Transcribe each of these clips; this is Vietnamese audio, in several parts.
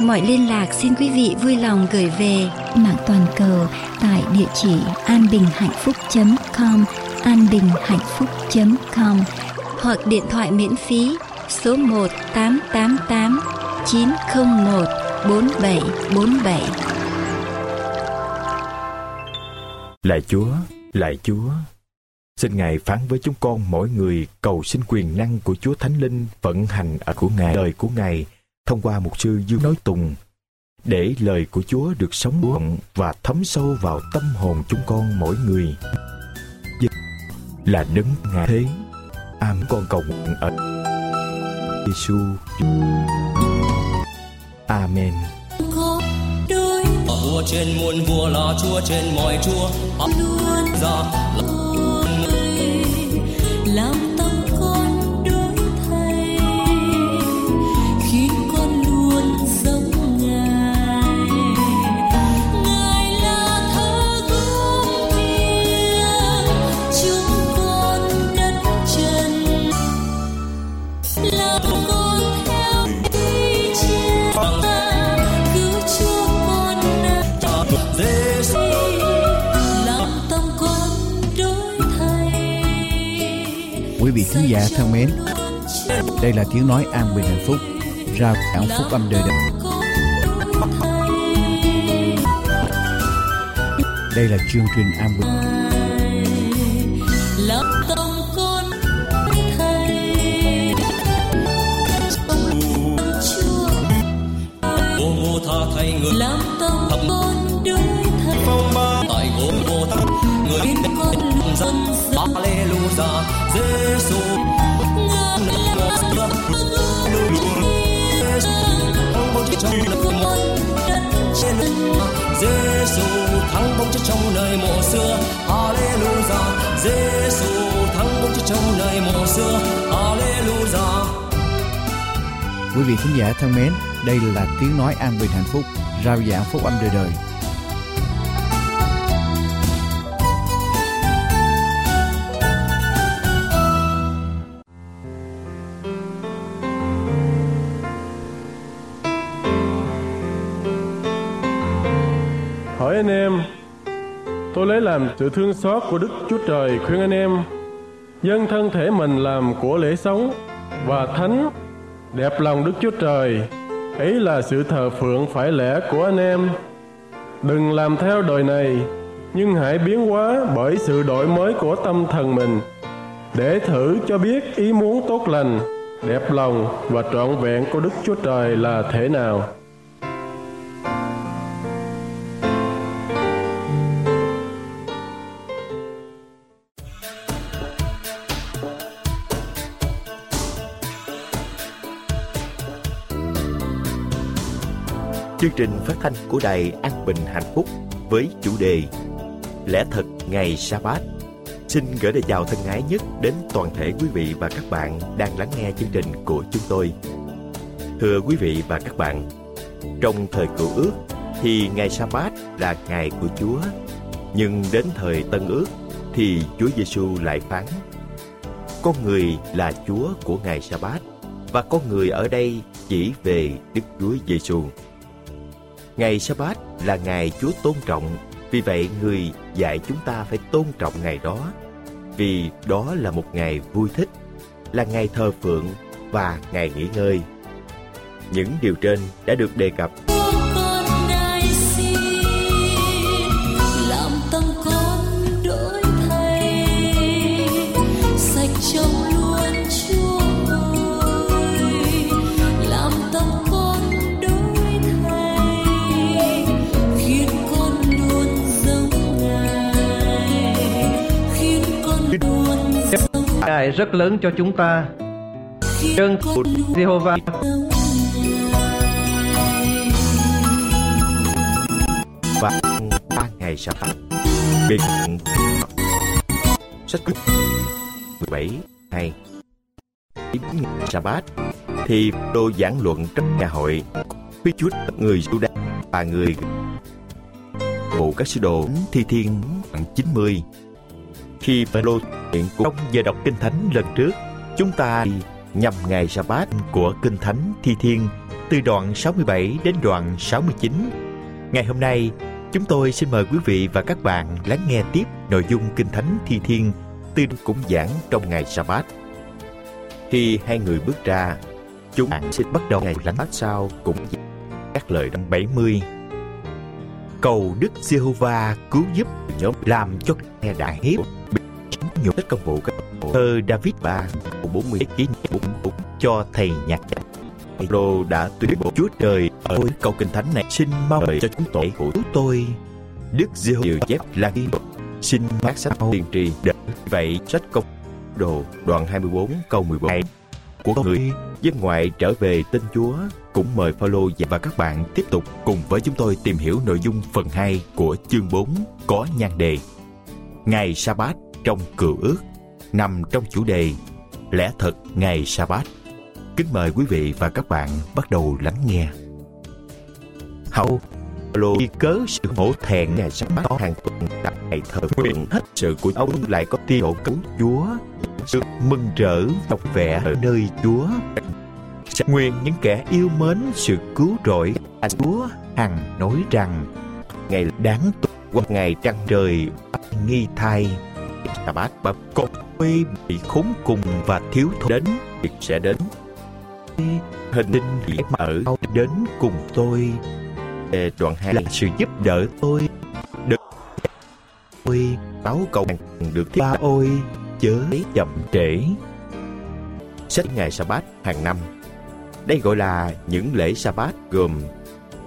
mọi liên lạc xin quý vị vui lòng gửi về mạng toàn cầu tại địa chỉ anbinhhạnhphúc.com anbinhhạnhphúc.com hoặc điện thoại miễn phí số 1 888 901 4747 Lạy Chúa, lạy Chúa, xin Ngài phán với chúng con mỗi người cầu xin quyền năng của Chúa Thánh Linh vận hành ở của Ngài, lời của Ngài thông qua mục sư Dương Nói Tùng để lời của Chúa được sống động và thấm sâu vào tâm hồn chúng con mỗi người. Là đấng ngài thế. Am con cầu nguyện ở Giêsu. Amen. Vua trên muôn vua là Chúa trên mọi Chúa luôn ra làm giả thân mến, đây là tiếng nói an bình hạnh phúc, rao giảng phúc âm đời đời. Đây là chương trình an bình. làm tâm con đổi thay phong ba. Tại tha người Khiến con dân Alleluia Giêsu ngàn lần thắng bóng chết trong đất trên Giêsu thắng bóng chết trong nơi mộ xưa. Alleluia Giêsu thắng bóng chết trong nơi mộ xưa. Alleluia Quý vị khán giả thân mến, đây là tiếng nói an bình hạnh phúc, rao giảng phúc âm đời đời. Lấy làm sự thương xót của Đức Chúa Trời khuyên anh em. Dâng thân thể mình làm của lễ sống và thánh đẹp lòng Đức Chúa Trời. Ấy là sự thờ phượng phải lẽ của anh em. Đừng làm theo đời này, nhưng hãy biến hóa bởi sự đổi mới của tâm thần mình, để thử cho biết ý muốn tốt lành, đẹp lòng và trọn vẹn của Đức Chúa Trời là thế nào. Chương trình phát thanh của Đài An Bình Hạnh Phúc với chủ đề Lẽ thật ngày sa bát Xin gửi lời chào thân ái nhất đến toàn thể quý vị và các bạn đang lắng nghe chương trình của chúng tôi. Thưa quý vị và các bạn, trong thời cựu ước thì ngày sa bát là ngày của Chúa. Nhưng đến thời tân ước thì Chúa Giêsu lại phán Con người là Chúa của ngày sa bát và con người ở đây chỉ về Đức Chúa Giêsu. Ngày Sa-bát là ngày Chúa tôn trọng, vì vậy người dạy chúng ta phải tôn trọng ngày đó, vì đó là một ngày vui thích, là ngày thờ phượng và ngày nghỉ ngơi. Những điều trên đã được đề cập. hại rất lớn cho chúng ta. Chân của Jehovah và ba ngày sau biệt sách quyết 17 ngày sa thì đô giảng luận trong nhà hội với chúa người du và người bộ các sứ đồ thi thiên khoảng 90 khi Phêrô Hiện trong giờ đọc kinh thánh lần trước. Chúng ta nhằm ngày sa bát của kinh thánh thi thiên, từ đoạn 67 đến đoạn 69 ngày hôm nay, chúng tôi xin mời quý vị và các bạn lắng nghe tiếp nội dung kinh thánh thi thiên từ cũng giảng trong ngày sa bát khi hai người bước ra, chúng bạn sẽ bắt đầu ngày lánh bát sau cũng các lời năm 70 cầu Đức Giê-hô-va cứu giúp nhóm làm cho nghe đại hiếp nhiều nhục tất công vụ các thơ David ba bốn mươi ký cho thầy nhạc Lô đã tuyên bố Chúa Trời ở câu kinh thánh này. Xin mau đợi cho chúng tôi của chúng tôi. Đức Giê-hô chép là ghi xin mát sách tiên tri đỡ vậy sách công đồ, đoạn 24 câu 14 của người, dân ngoại trở về tên Chúa. Cũng mời Paulo và các bạn tiếp tục cùng với chúng tôi tìm hiểu nội dung phần 2 của chương 4 có nhan đề. Ngày sa bát trong cựu ước nằm trong chủ đề Lẽ thật ngày sa bát Kính mời quý vị và các bạn bắt đầu lắng nghe. Hậu Phaolô vì cớ sự hổ thẹn ngày sa bát có hàng tuần tại ngày thờ nguyện hết sự của ông lại có tiên hộ cứu Chúa. Sự mừng rỡ đọc vẻ ở nơi Chúa. Nguyện những kẻ yêu mến sự cứu rỗi. Anh Chúa hằng nói rằng ngày đáng tục qua ngày trăng trời nghi thai sa bát bập cột tôi bị khốn cùng và thiếu thốn đến việc sẽ đến. Hình linh ở đến cùng tôi. Đoạn hai là sự giúp đỡ tôi. Được. Tôi báo cầu được ba ôi, chớ chậm trễ. Sách ngày sa bát hàng năm. Đây gọi là những lễ sa bát gồm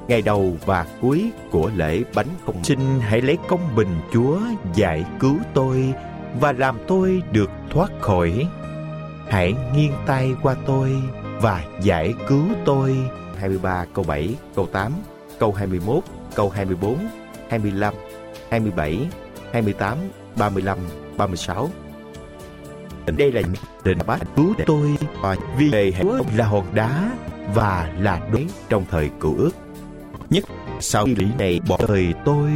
ngày đầu và cuối của lễ bánh không xin hãy lấy công bình chúa giải cứu tôi và làm tôi được thoát khỏi. Hãy nghiêng tay qua tôi và giải cứu tôi. 23 câu 7 câu 8 câu 21 câu 24 25 27 28 35 36 đây là định bát cứu tôi. Và vì Chúa là hòn đá và là đối trong thời cựu ước nhất. Sau lý này bỏ đời tôi.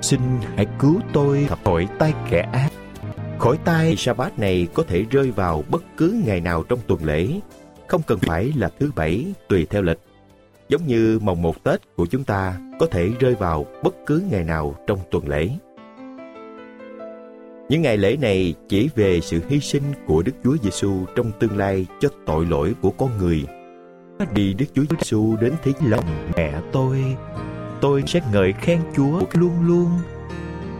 Xin hãy cứu tôi. Khỏi tay kẻ ác. Khỏi tay sa bát này có thể rơi vào bất cứ ngày nào trong tuần lễ. Không cần phải là thứ bảy, tùy theo lịch. Giống như mồng một tết của chúng ta có thể rơi vào bất cứ ngày nào trong tuần lễ. Những ngày lễ này chỉ về sự hy sinh của Đức Chúa Giêsu trong tương lai cho tội lỗi của con người đi Đức Chúa Giêsu đến thấy lòng mẹ tôi, tôi sẽ ngợi khen Chúa luôn luôn.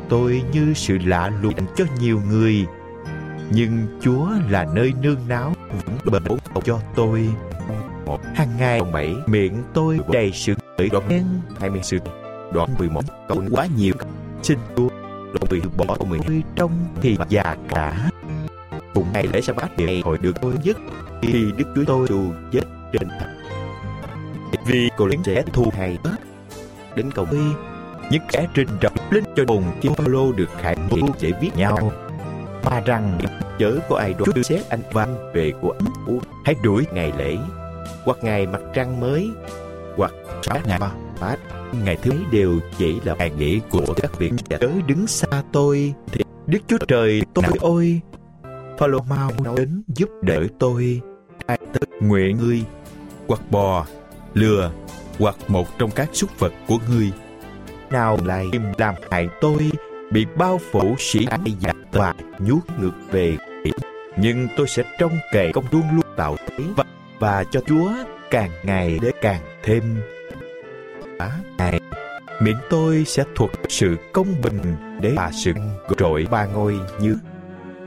Tôi như sự lạ lùng cho nhiều người, nhưng Chúa là nơi nương náu vững bền cho tôi. Hàng ngày bảy miệng tôi đầy sự ngợi đoạn hai mươi sự đoạn mười một câu quá nhiều. Xin Chúa đoạn bị bỏ mình. Trong thì già cả. Cùng ngày lễ sa bát ngày hội được tôi nhất. Thì đức chúa tôi dù chết trên thật vì cô lính trẻ thu hay đến cầu đi. Những kẻ trình rập lên cho hồn khi lô được khải nghĩa để viết nhau. Mà rằng chớ có ai đoán xét anh văn về của anh u hãy đuổi ngày lễ. Hoặc ngày mặt trăng mới, hoặc sáu ngày ba bát. Ngày thứ ấy đều chỉ là ngày nghỉ của các vị chớ đứng xa tôi. Thì đức chúa trời, tôi ôi. Phaolô mau đến giúp đỡ tôi. Ai tới nguyện ngươi? Hoặc bò lừa hoặc một trong các súc vật của ngươi. Nào lại làm hại tôi bị bao phủ sĩ ai giả và nhút ngược về nhưng tôi sẽ trông kệ công luôn luôn tạo thế và, và cho Chúa càng ngày để càng thêm. Ngài miễn tôi sẽ thuộc sự công bình để bà sự trội ba ngôi như.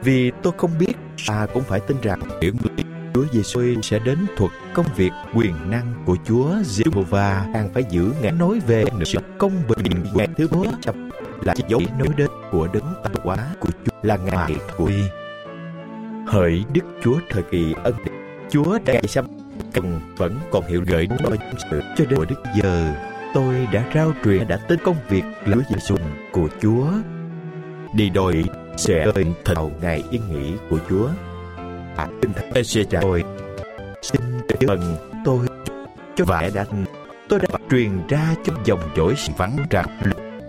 Vì tôi không biết ta cũng phải tin rằng những người Chúa Giêsu sẽ đến thuật công việc quyền năng của Chúa Jehovah đang phải giữ ngã nói về sự công bình của thứ bốn chập là dấu nói đến của đấng tạo hóa của Chúa, là ngài của y hỡi Đức Chúa thời kỳ ân Chúa đã xăm cần vẫn còn hiệu gợi nói sự cho đến Đức giờ tôi đã rao truyền đã tới công việc là Chúa Giêsu của Chúa. Đi đôi sẽ ơn thầu ngày yên nghỉ của Chúa. À, tinh thần sẽ trả tôi. Xin phần tôi cho vải đã tôi đã truyền ra cho dòng dõi vắng rằng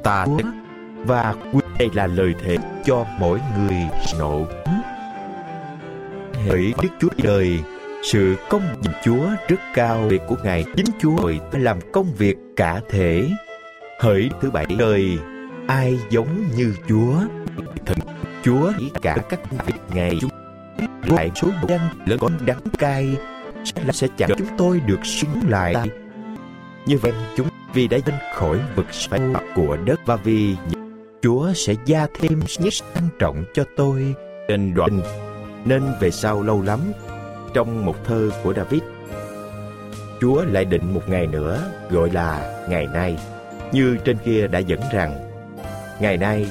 ta và quyết đây là lời thề cho mỗi người nộ. Hỡi đức chúa đời sự công nhận chúa rất cao. Việc của ngài chính chúa rồi làm công việc cả thể. Hỡi thứ bảy đời ai giống như chúa? Thần chúa ý cả các việc ngài chúng lại số dân lớn con đắng cay sẽ là sẽ chẳng chúng tôi được sống lại. Như vậy, chúng vì đã lên khỏi vực sâu của đất và vì Chúa sẽ gia thêm nhất tăng trọng cho tôi. Trên đoạn, nên về sau lâu lắm. Trong một thơ của David, Chúa lại định một ngày nữa gọi là ngày nay. Như trên kia đã dẫn rằng, ngày nay,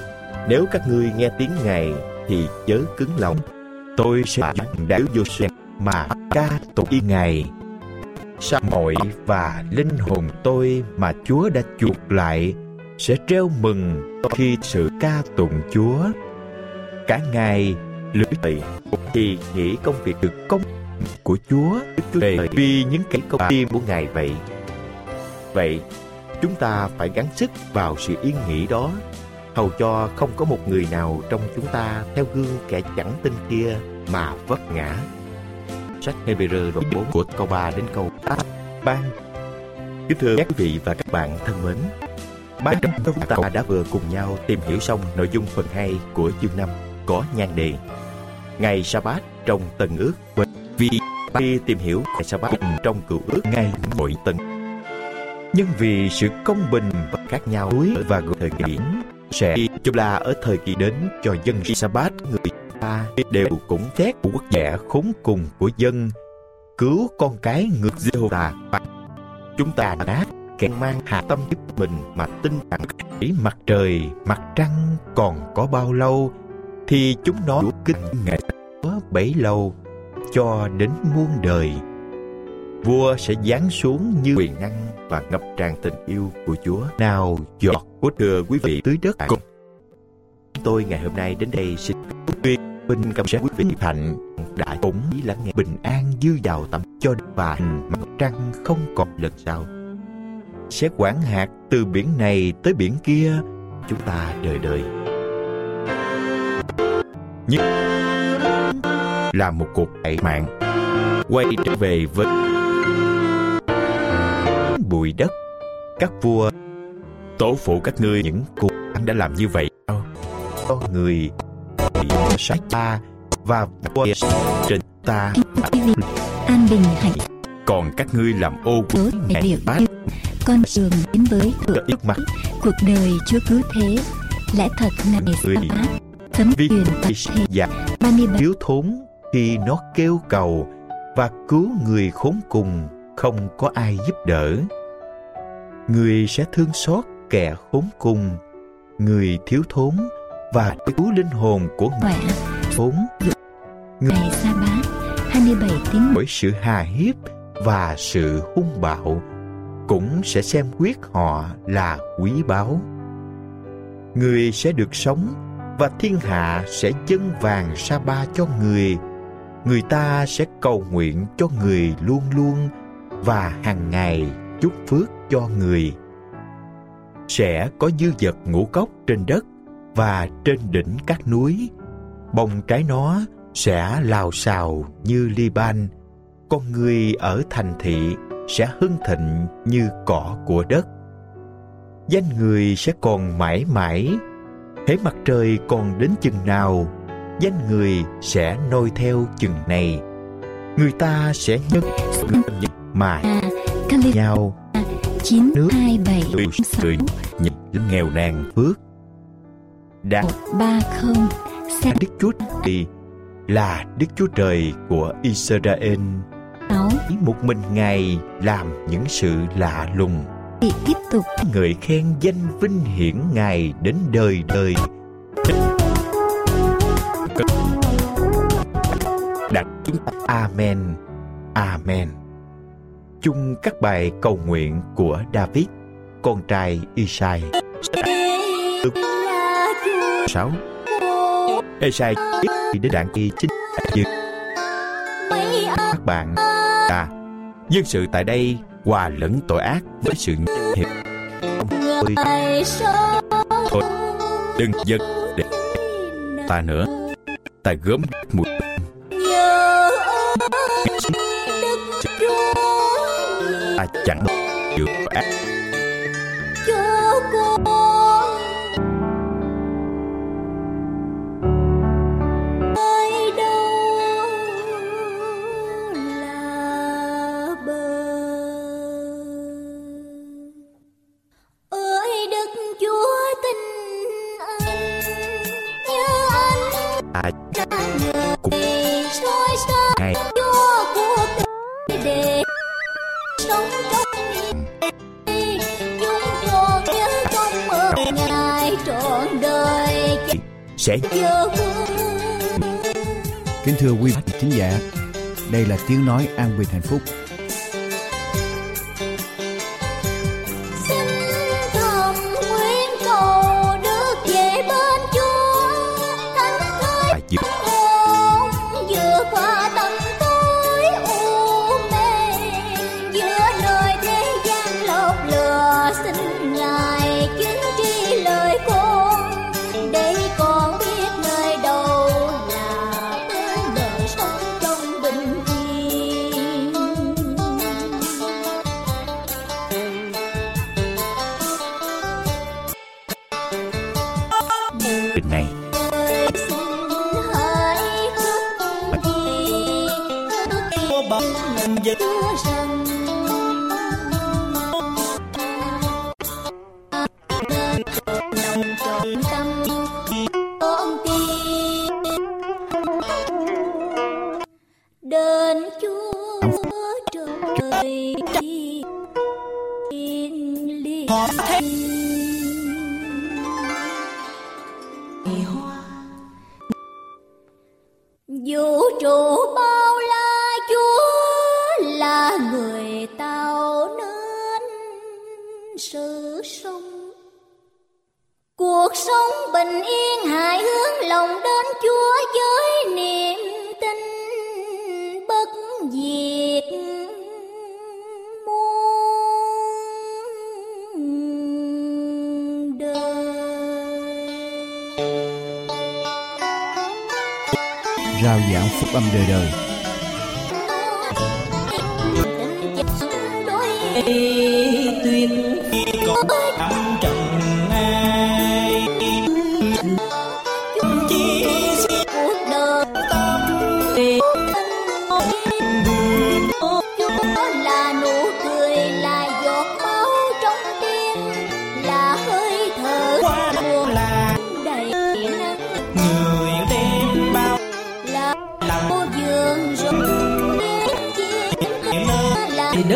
nếu các ngươi nghe tiếng ngài thì chớ cứng lòng tôi sẽ dẫn đạo vô xem mà ca tụng y ngài Sa mọi và linh hồn tôi mà Chúa đã chuộc lại sẽ treo mừng khi sự ca tụng Chúa. Cả ngày lưỡi tỳ thì nghĩ công việc được công của Chúa về vì những cái công tim của Ngài vậy. Vậy, chúng ta phải gắng sức vào sự yên nghỉ đó, hầu cho không có một người nào trong chúng ta theo gương kẻ chẳng tin kia mà vấp ngã. Sách Hebrew đoạn 4 của câu 3 đến câu 8 ban. Kính thưa các quý vị và các bạn thân mến, ban trong chúng ta đã vừa cùng nhau tìm hiểu xong nội dung phần 2 của chương 5 có nhan đề Ngày Sa-bát trong tầng ước vì khi tìm hiểu ngày Sa-bát trong cựu ước ngay mỗi tầng nhưng vì sự công bình và khác nhau và thời điểm sẽ chung là ở thời kỳ đến cho dân Sabat người ta đều cũng thét của quốc gia khốn cùng của dân. Cứu con cái ngược giê chúng ta đã kẻ mang hạ tâm giúp mình mà tin rằng mặt trời, mặt trăng còn có bao lâu, thì chúng nó đủ kinh ngày bấy lâu, cho đến muôn đời. Vua sẽ giáng xuống như quyền năng và ngập tràn tình yêu của chúa. Nào, giọt của thưa quý vị tưới đất cùng tôi ngày hôm nay đến đây xin tuyên bình cảm sẽ quý vị hạnh. Đã cũng lắng nghe bình an dư giàu tầm cho và mặt trăng không còn lần sau. Sẽ quản hạt từ biển này tới biển kia, chúng ta đời đời. Nhưng là một cuộc đại mạng. Quay trở về với bụi đất. Các vua tổ phụ các ngươi những cuộc ăn đã làm như vậy. Con người bị sát ta và vua trên ta. An bình hạnh. Còn các ngươi làm ô tối ngày bát. con đường đến với thượng trước mặt cuộc đời Chúa cứu thế. Lẽ thật người sa thấm truyền và thế. dạ 37 thiếu thốn khi nó kêu cầu và cứu người khốn cùng. Không có ai giúp đỡ người sẽ thương xót kẻ khốn cùng. Người thiếu thốn và cứu linh hồn của người khốn ngày sa bát 27 tín bởi sự hà hiếp và sự hung bạo cũng sẽ xem quyết họ là quý báu. Người sẽ được sống và thiên hạ sẽ dâng vàng sa ba cho người. Người ta sẽ cầu nguyện cho người luôn luôn và hàng ngày chúc phước cho người. Sẽ có dư vật ngũ cốc trên đất và trên đỉnh các núi. Bông trái nó sẽ lào xào như Liban. Con người ở thành thị sẽ hưng thịnh như cỏ của đất. Danh người sẽ còn mãi mãi. Hễ mặt trời còn đến chừng nào danh người sẽ nôi theo chừng này. Người ta sẽ nhân mà à nhau 927 người 6 người nhìn nghèo nàn phước. Đã 30 xe Đức Chúa Trời là Đức Chúa Trời của Israel. 6 một mình Ngài làm những sự lạ lùng. Bị tiếp tục. Người khen danh vinh hiển Ngài đến đời đời. Đặt chúng ta. Amen. Amen chung các bài cầu nguyện của David, con trai Isai. 6. Isai đến đoạn kỳ chính như các bạn ta dân sự tại đây hòa lẫn tội ác với sự hiệp thôi, đừng giật để ta nữa ta gớm một là chẳng được ác sẽ Kính thưa quý vị khán giả, đây là tiếng nói an bình hạnh phúc.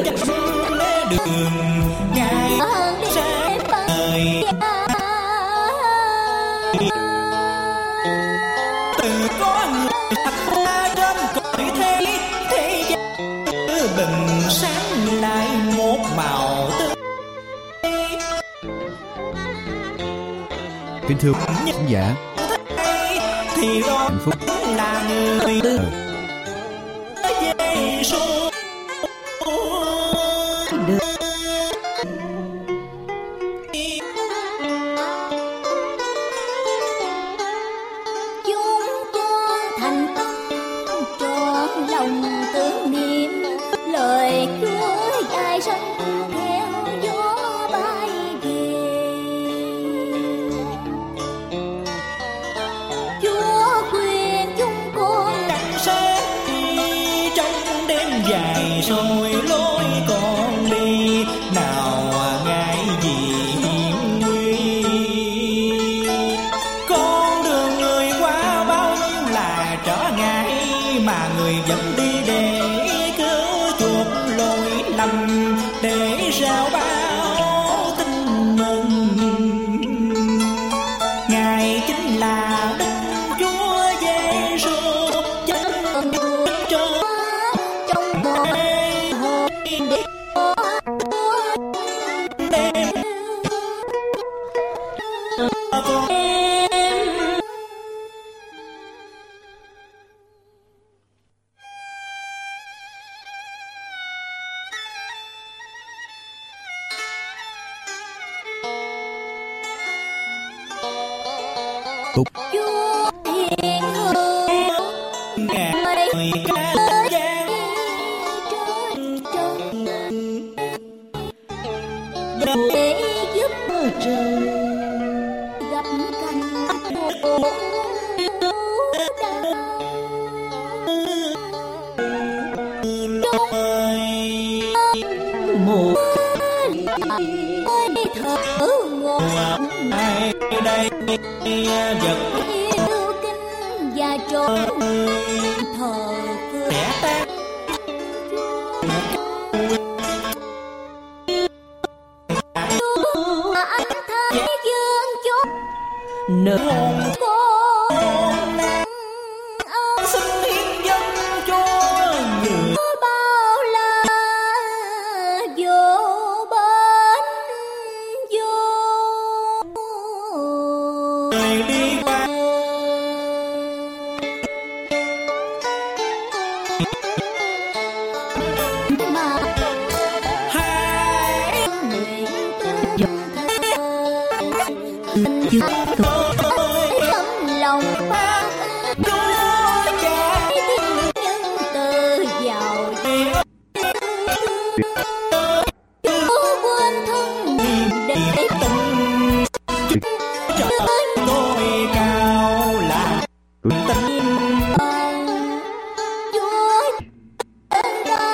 chắc xuống mé đường ngày sẽ trời từ có người thật qua trên cõi thế thế gian bình sáng lại một màu tươi. Kính thưa khán giả thì đó hạnh phúc là người tư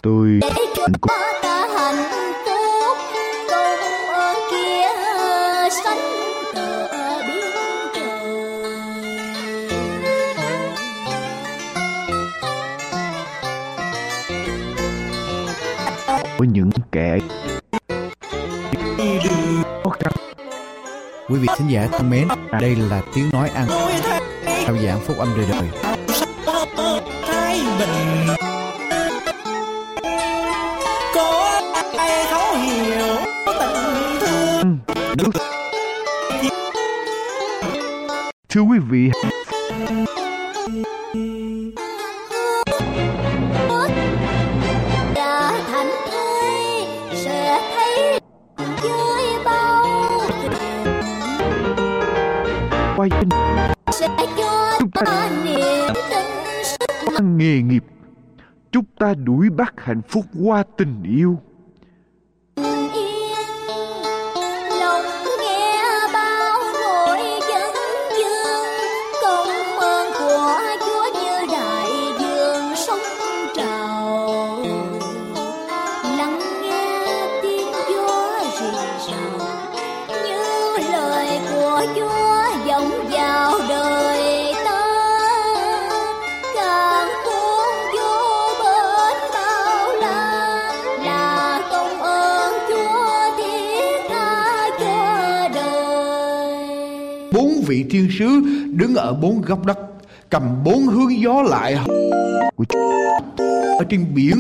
biển trời với những kẻ Quý vị thính giả thân mến, đây là tiếng nói an trao giảng phúc âm đời đời. Quý vị, quay trên chúng ta nghề nghiệp. Chúng ta đuổi bắt hạnh phúc qua tình yêu. Vị thiên sứ đứng ở bốn góc đất cầm bốn hướng gió lại. Ở trên biển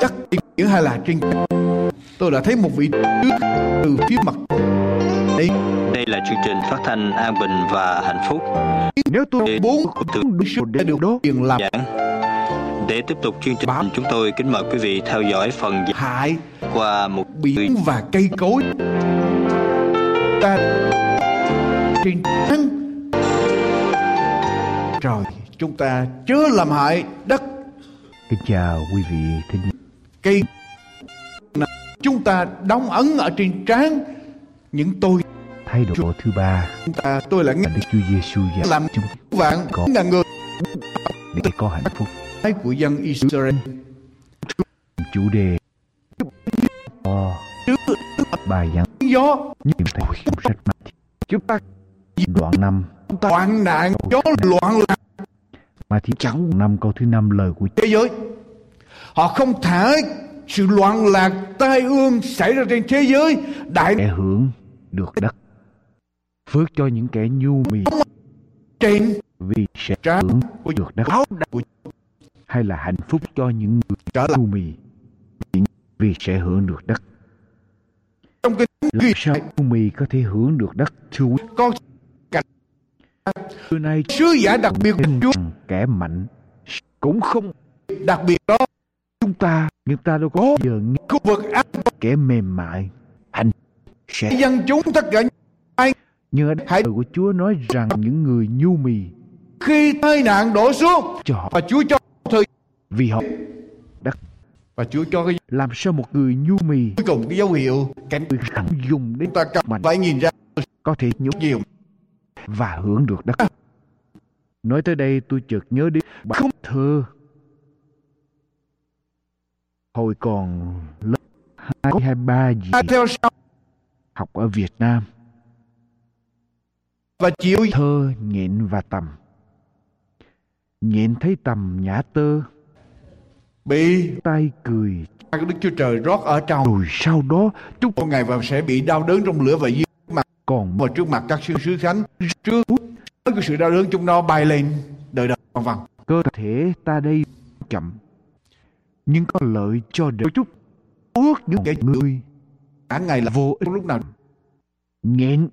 đất trên biển hay là trên tôi đã thấy một vị trước từ phía mặt. Đây. Đây là chương trình phát thanh an bình và hạnh phúc. nếu tôi bốn bốn số đã được đó. Tiền làm Giảng. Để tiếp tục chương trình, chúng tôi kính mời quý vị theo dõi phần hại. qua một biển và cây cối. Ta trên thân rồi chúng ta chớ làm hại đất. Kính chào quý vị thính cây chúng ta đóng ấn ở trên trán những tôi. Thái độ thứ ba. Chúng ta tôi là Đức Chúa Giêsu dạy làm chúng vạn có ngàn người để có hạnh phúc. Thái của dân Israel. Chủ đề bài giảng gió. Nhìn thấy trong sách chúng ta đoạn 5 hoạn nạn gió loạn lạc. Matthew chẳng. năm câu thứ năm lời của thế giới. Họ không thả sự loạn lạc tai ương xảy ra trên thế giới. Đại kẻ hưởng được đất. Phước cho những kẻ nhu mì. Trên. Vì sẽ hưởng của được đất. hay là hạnh phúc cho những người trở nhu mì. Vì sẽ hưởng được đất. Trong làm ghi sao mì có thể hưởng được đất? Thưa con xưa nay sứ giả đặc biệt của Chúa. kẻ mạnh. Cũng không đặc biệt đó. Chúng ta nhưng ta đâu có giờ nghe. Khu vực Á kẻ mềm mại. Hành sẽ dân chúng tất cả ở đây lời của Chúa nói rằng những người nhu mì khi tai nạn đổ xuống cho họ và Chúa cho thời vì họ và Chúa cho cái làm sao một người nhu mì cuối cùng cái dấu hiệu cảnh rằng dùng đến ta cần mạnh. phải nhìn ra có thể nhúc nhiều và hưởng được đất. Nói tới đây tôi chợt nhớ đến bài không thơ. Hồi còn lớp hai hay ba gì học ở Việt Nam. Và chịu thơ nhện và tầm. Nhện thấy tầm nhã tơ. Bị tay cười. Đức Chúa Trời rót ở trong. Rồi sau đó chúng một ngày và sẽ bị đau đớn trong lửa và dưới còn và trước mặt các sư sứ khánh trước cái sự đau đớn chúng nó bay lên đời đời vân vân cơ thể ta đây chậm nhưng có lợi cho đời. Chút ước những kẻ người cả ngày là vô ích lúc nào. Nghẹn.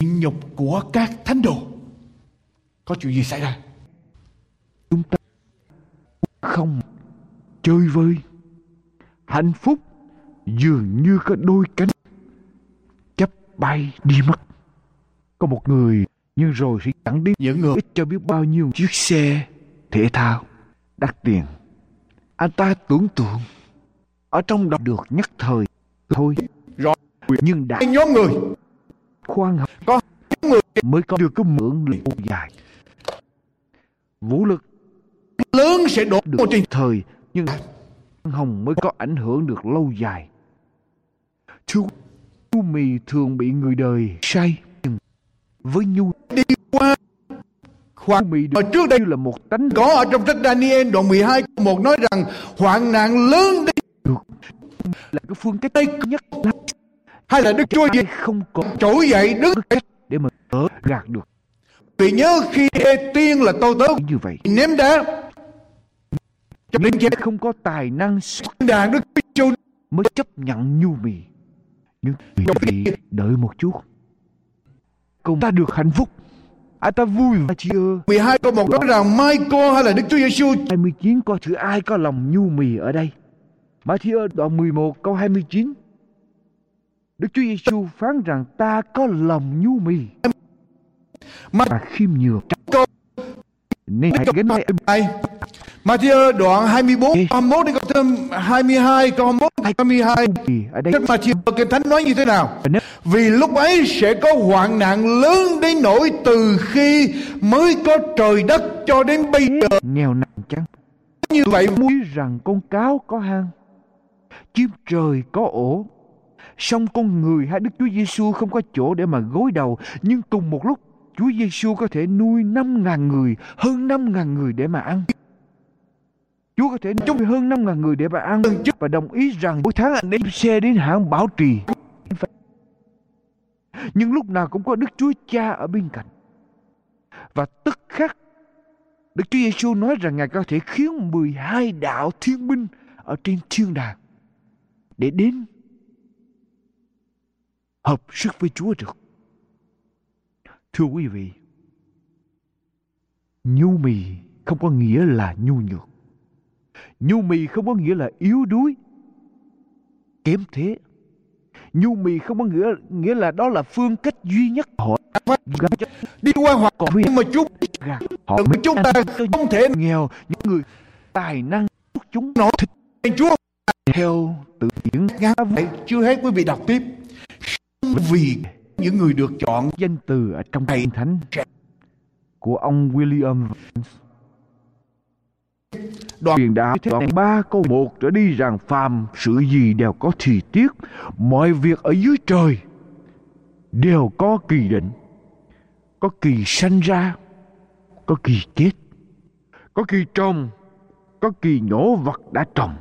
Nhục của các thánh đồ. Có chuyện gì xảy ra? Chúng ta không chơi vơi. Hạnh phúc dường như có đôi cánh bay đi mất. Có một người nhưng rồi sẽ chẳng đi những người ít cho biết bao nhiêu chiếc xe thể thao đắt tiền. Anh ta tưởng tượng ở trong đó được nhất thời thôi. Rồi. nhưng đã nhóm người. khoan học có người. Mới có được cái mượn lâu dài. Vũ lực lớn sẽ đổ được một trên thời nhưng hồng mới có ảnh hưởng được lâu dài. Thưa nhu mì thường bị người đời say với nhu đi qua. Khoan mì được trước đây là một tánh có ở trong sách Daniel đoạn 12 câu một nói rằng hoạn nạn lớn đến được. Là cái phương cách nhất. Hay là Đức Chúa ai không có trỗi dậy đứng cách để mà đỡ gạt được. Vì nhớ khi Ê tiên là tôi tớ như vậy. ném đá. Cho chết không có tài năng đàn Đức Chúa mới chấp nhận nhu mì nhưng vị đợi một chút. Cùng ta được hạnh phúc. À ta vui và chị ơi 12 câu một nói rằng Michael hay là Đức Chúa Giêsu 29 coi thử ai có lòng nhu mì ở đây? Matthew đoạn 11 câu 29 Đức Chúa Giêsu phán rằng ta có lòng nhu mì. Mà khiêm nhường. Câu nên hãy gánh hai Matthew đoạn 24 câu 21 đến câu thêm 22 câu 21 22 mì ở đây. Sách Matthew Kinh Thánh nói như thế nào? Vì lúc ấy sẽ có hoạn nạn lớn đến nỗi từ khi mới có trời đất cho đến bây giờ. nghèo nàn chăng? Như vậy muốn rằng con cáo có hang chim trời có ổ. Song con người hay Đức Chúa Giêsu không có chỗ để mà gối đầu nhưng cùng một lúc Chúa Giêsu có thể nuôi năm ngàn người hơn năm ngàn người để mà ăn Chúa có thể nuôi hơn năm ngàn người để mà ăn và đồng ý rằng mỗi tháng anh đem xe đến hãng bảo trì nhưng lúc nào cũng có Đức Chúa Cha ở bên cạnh và tức khắc Đức Chúa Giêsu nói rằng Ngài có thể khiến 12 đạo thiên binh ở trên thiên đàng để đến hợp sức với Chúa được. Thưa quý vị, nhu mì không có nghĩa là nhu nhược. Nhu mì không có nghĩa là yếu đuối, kém thế. Nhu mì không có nghĩa nghĩa là đó là phương cách duy nhất họ đi qua hoặc còn nhưng mà chúng họ mới chúng ta không thể nghèo những người tài năng chúng. Nói thịt Chúa. Theo tự điển ngã vậy chưa hết quý vị đọc tiếp. Vì những người được chọn danh từ ở trong kinh thánh của ông William đoàn truyền đạo đoạn ba câu một trở đi rằng phàm sự gì đều có thì tiết, mọi việc ở dưới trời đều có kỳ định, có kỳ sanh ra, có kỳ chết có kỳ trồng, có kỳ nhổ vật đã trồng,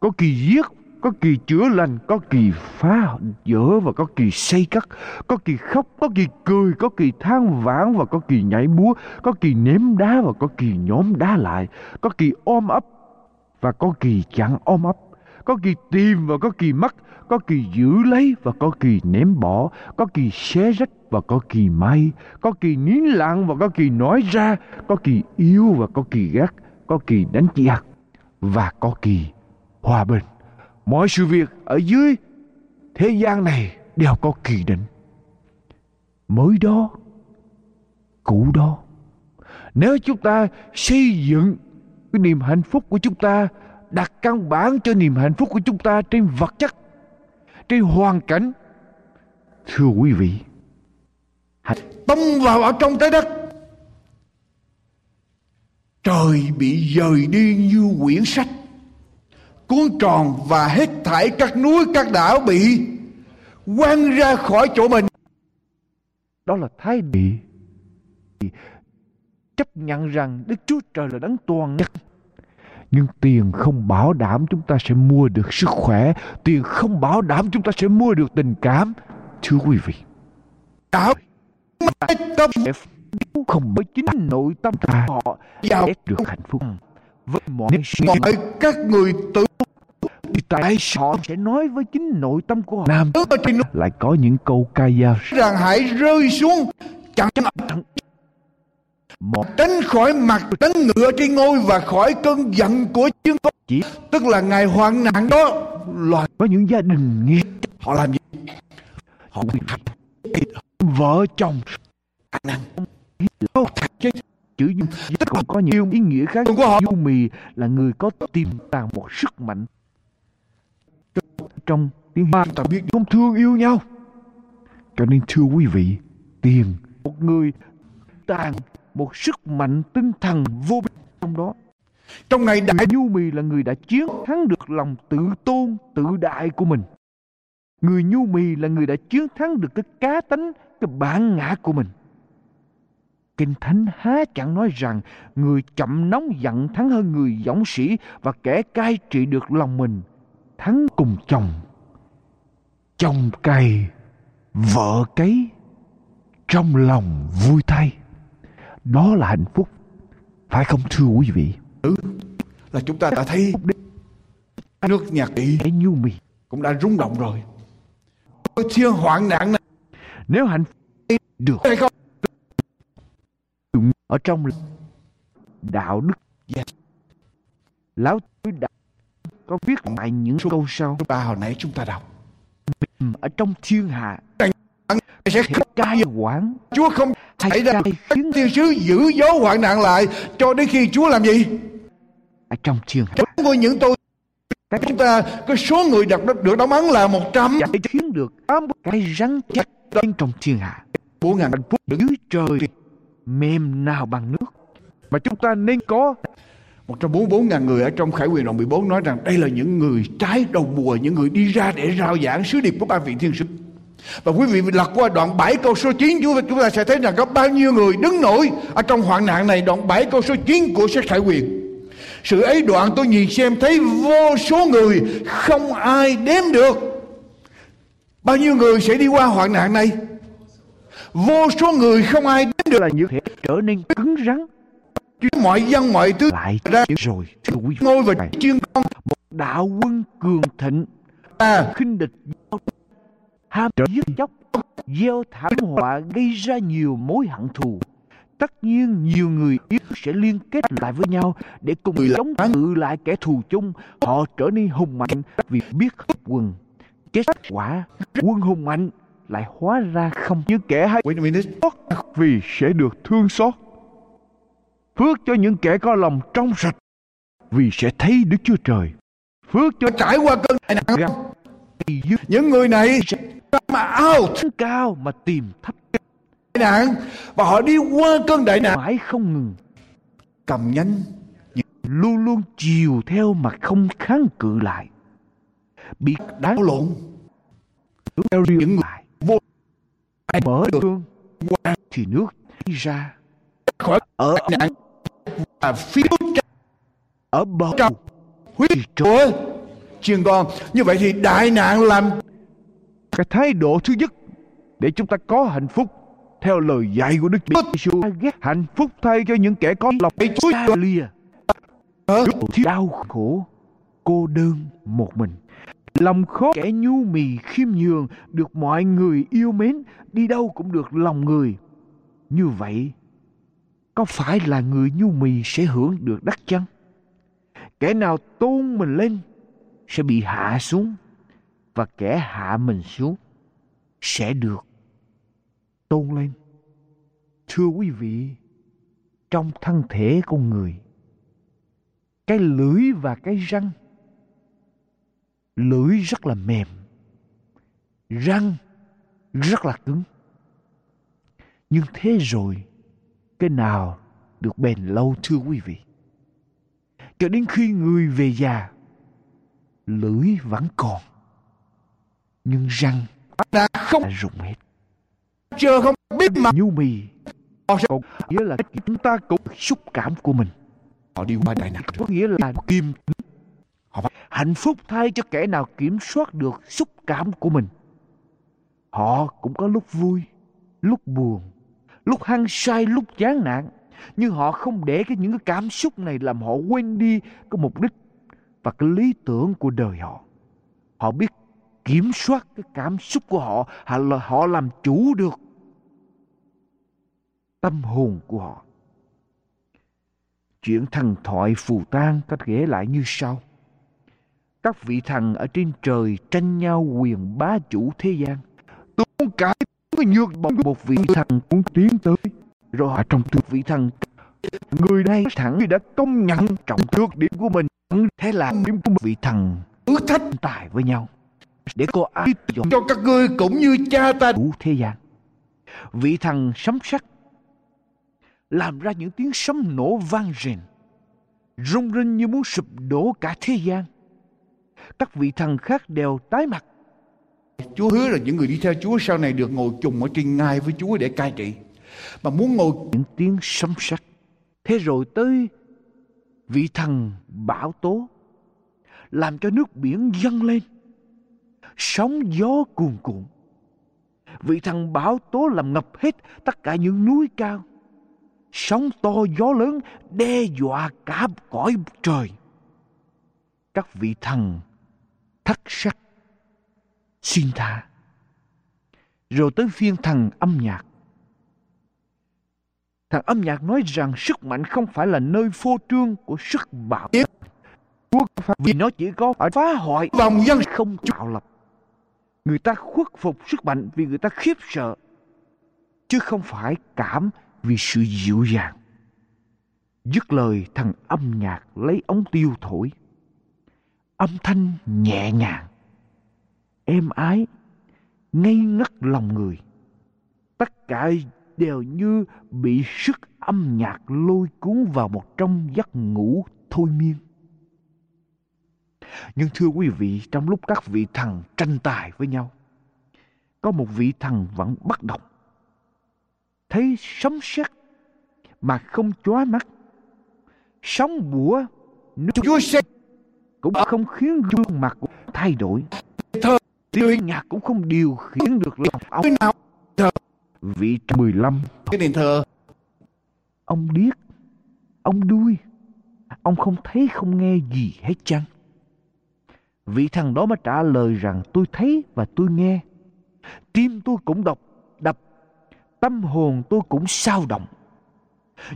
có kỳ giết có kỳ chữa lành có kỳ phá vỡ và có kỳ xây cắt có kỳ khóc có kỳ cười có kỳ than vãn và có kỳ nhảy múa có kỳ ném đá và có kỳ nhóm đá lại có kỳ ôm ấp và có kỳ chẳng ôm ấp có kỳ tìm và có kỳ mất có kỳ giữ lấy và có kỳ ném bỏ có kỳ xé rách và có kỳ may có kỳ nín lặng và có kỳ nói ra có kỳ yêu và có kỳ gắt, có kỳ đánh chạc và có kỳ hòa bình mọi sự việc ở dưới thế gian này đều có kỳ định. Mới đó, cũ đó, nếu chúng ta xây dựng cái niềm hạnh phúc của chúng ta, đặt căn bản cho niềm hạnh phúc của chúng ta trên vật chất, trên hoàn cảnh, thưa quý vị, hãy tông vào ở trong trái đất. Trời bị dời đi như quyển sách cuốn tròn và hết thảy các núi các đảo bị quăng ra khỏi chỗ mình đó là thái độ chấp nhận rằng Đức Chúa Trời là đấng toàn nhất. Nhưng tiền không bảo đảm chúng ta sẽ mua được sức khỏe. Tiền không bảo đảm chúng ta sẽ mua được tình cảm. Thưa quý vị. Đạo tâm không bởi chính nội tâm ta họ giàu được hạnh phúc với mọi, mọi các người tự tại họ sẽ nói với chính nội tâm của họ. Nam lại có những câu ca dao rằng hãy rơi xuống chẳng một tránh khỏi mặt tránh ngựa trên ngôi và khỏi cơn giận của chương con chỉ tức là ngày hoạn nạn đó loài có những gia đình nghe họ làm gì? Họ vợ chồng. Năng chữ dung còn có nhiều ý nghĩa khác du mì là người có tiềm tàng một sức mạnh trong tiếng ba ta biết không thương yêu nhau cho nên thưa quý vị tiền một người tàn một sức mạnh tinh thần vô biên trong đó. Trong ngày đại Nhu Mì là người đã chiến thắng được lòng tự tôn, tự đại của mình. Người Nhu Mì là người đã chiến thắng được cái cá tánh, cái bản ngã của mình. Kinh Thánh há chẳng nói rằng người chậm nóng giận thắng hơn người dũng sĩ và kẻ cai trị được lòng mình thắng cùng chồng. Chồng cày, vợ cấy, trong lòng vui thay. Đó là hạnh phúc. Phải không thưa quý vị? Ừ, là chúng ta đã thấy nước nhu mì cũng đã rung động rồi. Thiên hoạn nạn này nếu hạnh phúc được hay không? Ở trong đạo đức yes. lão tôi đã có viết lại những câu sau ba hồi nãy chúng ta đọc ở trong thiên hạ sẽ cai quản Chúa không xảy ra khiến thiên sứ giữ dấu hoạn nạn lại cho đến khi Chúa làm gì? Ở trong thiên hạ. Trong ngôi những tôi chúng ta cái số người được được đóng ấn là 100 giải khiến được tám cái rắn chắc trong thiên hạ bốn ngàn phúc dưới trời mềm nào bằng nước mà chúng ta nên có 144 ngàn người ở trong Khải quyền đoạn 14 nói rằng đây là những người trái đầu mùa, những người đi ra để rao giảng sứ điệp của ba vị thiên sứ. Và quý vị lật qua đoạn 7 câu số 9 chúng ta sẽ thấy rằng có bao nhiêu người đứng nổi ở trong hoạn nạn này đoạn 7 câu số 9 của sách Khải quyền. Sự ấy đoạn tôi nhìn xem thấy vô số người không ai đếm được. Bao nhiêu người sẽ đi qua hoạn nạn này? Vô số người không ai đếm được là những thể trở nên cứng rắn. Mọi dân mọi thứ lại ra rồi. Thưa quý ngôi và chuyên con một đạo quân cường thịnh. À. Khinh địch ham giết chóc. Gieo thảm họa gây ra nhiều mối hận thù. Tất nhiên nhiều người yếu sẽ liên kết lại với nhau để cùng chống cự lại kẻ thù chung. Họ trở nên hùng mạnh vì biết hợp quần kết quả quân hùng mạnh lại hóa ra không như kẻ hay. Vì sẽ được thương xót. Phước cho những kẻ có lòng trong sạch vì sẽ thấy Đức Chúa Trời. Phước cho trải qua cơn đại nạn. Những người này mà out. Cao mà tìm thấp đại nạn và họ đi qua cơn đại nạn. mãi không ngừng. Cầm nhanh luôn luôn chiều theo mà không kháng cự lại. Bị đáng lộn. Theo những người vô mở đường qua thì nước đi ra. Khỏi ở nạn và phiếu ở bờ cao huyết chúa chiên con. Như vậy thì đại nạn làm cái thái độ thứ nhất để chúng ta có hạnh phúc theo lời dạy của Đức Giêsu. Hạnh phúc thay cho những kẻ có lòng lìa. Thiếu đau khổ cô đơn một mình lòng khó kẻ nhu mì khiêm nhường, được mọi người yêu mến, đi đâu cũng được lòng người. Như vậy, có phải là người nhu mì sẽ hưởng được đắc chăng? Kẻ nào tôn mình lên sẽ bị hạ xuống, và kẻ hạ mình xuống sẽ được tôn lên. Thưa quý vị, trong thân thể con người, cái lưỡi và cái răng lưỡi rất là mềm răng rất là cứng. Nhưng thế rồi cái nào được bền lâu thưa quý vị? Cho đến khi người về già lưỡi vẫn còn nhưng răng đã không đã rụng hết. Chưa không biết mà nhu mì còn nghĩa là chúng ta cũng xúc cảm của mình. Họ đi qua đại nạn có nghĩa là kiềm họ hạnh phúc thay cho kẻ nào kiểm soát được xúc cảm của mình. Họ cũng có lúc vui, lúc buồn, lúc hăng say, lúc chán nản, nhưng họ không để cái những cái cảm xúc này làm họ quên đi cái mục đích và cái lý tưởng của đời họ. Họ biết kiểm soát cái cảm xúc của họ họ là họ làm chủ được tâm hồn của họ. Chuyện thần thoại phù tang có ghé lại như sau các vị thần ở trên trời tranh nhau quyền bá chủ thế gian. Tuôn cải có nhược bóng. Một vị thần muốn tiến tới rồi họ trong tuyệt vị thần. Người này thẳng đã công nhận trọng thước điểm của mình. Thế là điểm của một vị thần thử thách. tài với nhau. Để có ai dọn cho các ngươi cũng như cha ta. đủ thế gian. Vị thần sấm sét làm ra những tiếng sấm nổ vang rền rung rinh như muốn sụp đổ cả thế gian các vị thần khác đều tái mặt. Chúa hứa là những người đi theo Chúa sau này được ngồi chung ở trên ngai với Chúa để cai trị. Mà muốn ngồi những tiếng sấm sét. Thế rồi tới vị thần bão tố làm cho nước biển dâng lên. Sóng gió cuồn cuộn. Vị thần bão tố làm ngập hết tất cả những núi cao. Sóng to gió lớn đe dọa cả cõi trời. Các vị thần thất sắc xin tha rồi tới phiên thần âm nhạc Thằng âm nhạc nói rằng sức mạnh không phải là nơi phô trương của sức bạo Chúa vì nó chỉ có ở phá hoại vòng dân không tạo lập. Người ta khuất phục sức mạnh vì người ta khiếp sợ, chứ không phải cảm vì sự dịu dàng. Dứt lời thằng âm nhạc lấy ống tiêu thổi. Âm thanh nhẹ nhàng, êm ái, ngây ngất lòng người. Tất cả đều như bị sức âm nhạc lôi cuốn vào một trong giấc ngủ thôi miên. Nhưng thưa quý vị, trong lúc các vị thần tranh tài với nhau, có một vị thần vẫn bất động. Thấy sấm sét mà không chóa mắt. Sóng bủa nước Chúa sẽ cũng không khiến gương mặt của thay đổi. thờ Tiếng nhạc cũng không điều khiển được lòng ông. nào thờ Vị 15 cái đền thờ Ông điếc, ông đuôi, ông không thấy không nghe gì hết chăng? Vị thằng đó mới trả lời rằng tôi thấy và tôi nghe. Tim tôi cũng đọc, đập, tâm hồn tôi cũng sao động.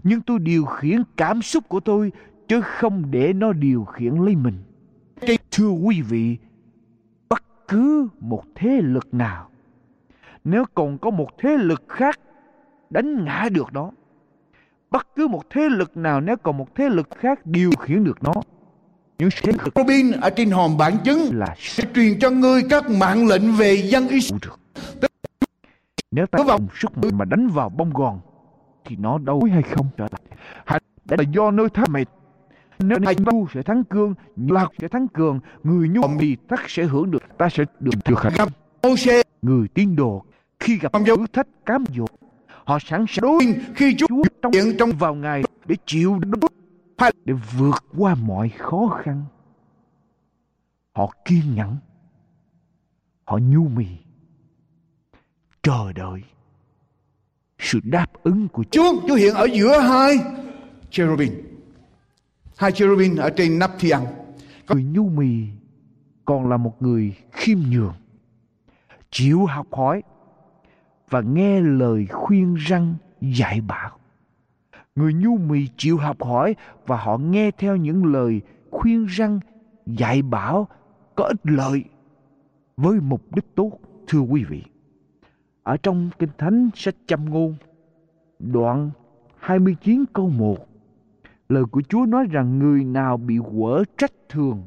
Nhưng tôi điều khiển cảm xúc của tôi chứ không để nó điều khiển lấy mình. Thưa quý vị, bất cứ một thế lực nào, nếu còn có một thế lực khác đánh ngã được nó, bất cứ một thế lực nào nếu còn một thế lực khác điều khiển được nó những thế lực Robin ở trên hòm bản chứng là sẽ truyền cho ngươi các mạng lệnh về dân Israel nếu ta dùng sức mạnh mà đánh vào bông gòn thì nó đâu hay không? Trở lại đã là do nơi thác mệt nếu hành tu sẽ thắng cương lạc sẽ thắng cường người nhu thì thắc sẽ hưởng được ta sẽ được được hạnh gặp Moses người tín đồ khi gặp thử thách cám dỗ. Họ sẵn sàng đối khi Chúa trong hiện trong vào ngày để chịu đựng để vượt qua mọi khó khăn. Họ kiên nhẫn, họ nhu mì, chờ đợi sự đáp ứng của Chúa. Chúa Chúa hiện ở giữa hai. Cherubim hai cherubim ở trên nắp thi ăn. Người nhu mì còn là một người khiêm nhường, chịu học hỏi và nghe lời khuyên răng dạy bảo. Người nhu mì chịu học hỏi và họ nghe theo những lời khuyên răng dạy bảo có ích lợi với mục đích tốt, thưa quý vị. Ở trong kinh thánh sách châm ngôn, đoạn 29 câu 1 lời của Chúa nói rằng người nào bị quở trách thường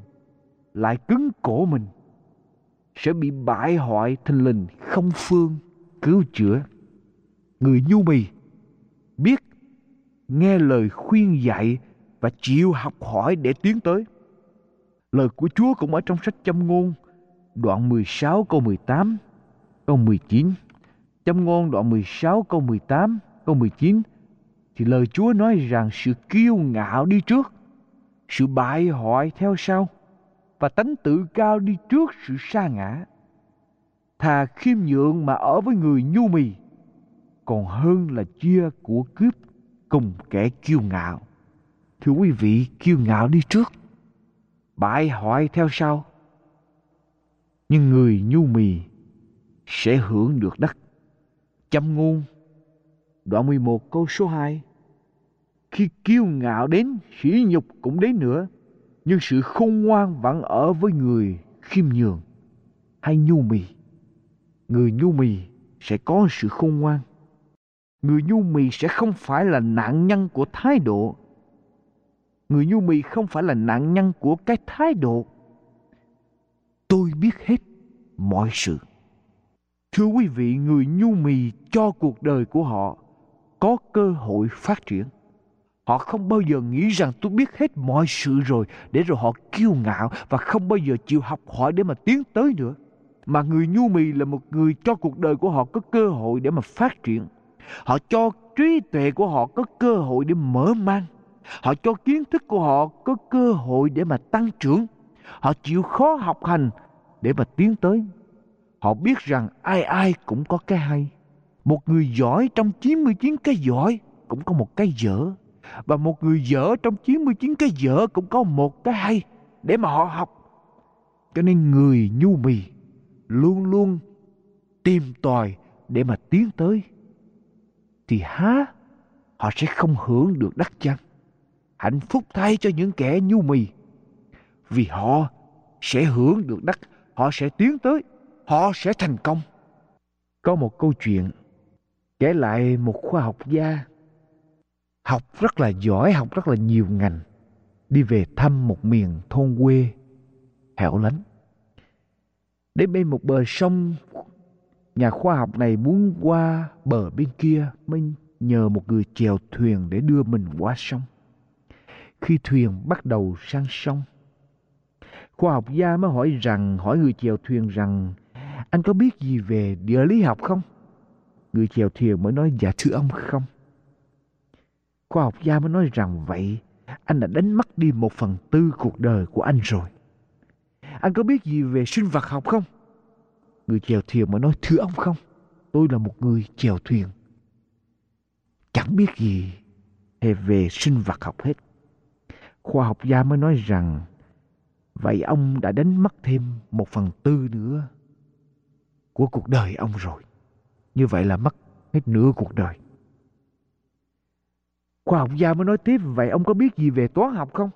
lại cứng cổ mình, sẽ bị bại hoại thình lình không phương cứu chữa. Người nhu mì biết, nghe lời khuyên dạy và chịu học hỏi để tiến tới. Lời của Chúa cũng ở trong sách châm ngôn, đoạn 16 câu 18 câu 19 châm ngôn đoạn 16 câu 18 câu 19 thì lời Chúa nói rằng sự kiêu ngạo đi trước sự bại hoại theo sau và tánh tự cao đi trước sự sa ngã. Thà khiêm nhượng mà ở với người nhu mì, còn hơn là chia của cướp cùng kẻ kiêu ngạo. Thưa quý vị, kiêu ngạo đi trước, bại hoại theo sau. Nhưng người nhu mì sẽ hưởng được đất. Châm ngôn, đoạn 11 câu số 2. Khi kiêu ngạo đến, sỉ nhục cũng đến nữa nhưng sự khôn ngoan vẫn ở với người khiêm nhường hay nhu mì. Người nhu mì sẽ có sự khôn ngoan. Người nhu mì sẽ không phải là nạn nhân của thái độ. Người nhu mì không phải là nạn nhân của cái thái độ. Tôi biết hết mọi sự. Thưa quý vị, người nhu mì cho cuộc đời của họ có cơ hội phát triển. Họ không bao giờ nghĩ rằng tôi biết hết mọi sự rồi, để rồi họ kiêu ngạo và không bao giờ chịu học hỏi để mà tiến tới nữa. Mà người nhu mì là một người cho cuộc đời của họ có cơ hội để mà phát triển. Họ cho trí tuệ của họ có cơ hội để mở mang. Họ cho kiến thức của họ có cơ hội để mà tăng trưởng. Họ chịu khó học hành để mà tiến tới. Họ biết rằng ai ai cũng có cái hay. Một người giỏi trong 99 cái giỏi cũng có một cái dở và một người dở trong 99 cái dở cũng có một cái hay để mà họ học. Cho nên người nhu mì luôn luôn tìm tòi để mà tiến tới. Thì há họ sẽ không hưởng được đắc chăng. Hạnh phúc thay cho những kẻ nhu mì. Vì họ sẽ hưởng được đắc, họ sẽ tiến tới, họ sẽ thành công. Có một câu chuyện kể lại một khoa học gia học rất là giỏi, học rất là nhiều ngành, đi về thăm một miền thôn quê hẻo lánh. Đến bên một bờ sông, nhà khoa học này muốn qua bờ bên kia mới nhờ một người chèo thuyền để đưa mình qua sông. Khi thuyền bắt đầu sang sông, khoa học gia mới hỏi rằng, hỏi người chèo thuyền rằng, anh có biết gì về địa lý học không? Người chèo thuyền mới nói dạ thưa ông không. Khoa học gia mới nói rằng vậy, anh đã đánh mất đi một phần tư cuộc đời của anh rồi. Anh có biết gì về sinh vật học không? Người chèo thuyền mới nói, thưa ông không. Tôi là một người chèo thuyền. Chẳng biết gì về sinh vật học hết. Khoa học gia mới nói rằng, vậy ông đã đánh mất thêm một phần tư nữa của cuộc đời ông rồi. Như vậy là mất hết nửa cuộc đời. Khoa học gia mới nói tiếp, vậy ông có biết gì về toán học không?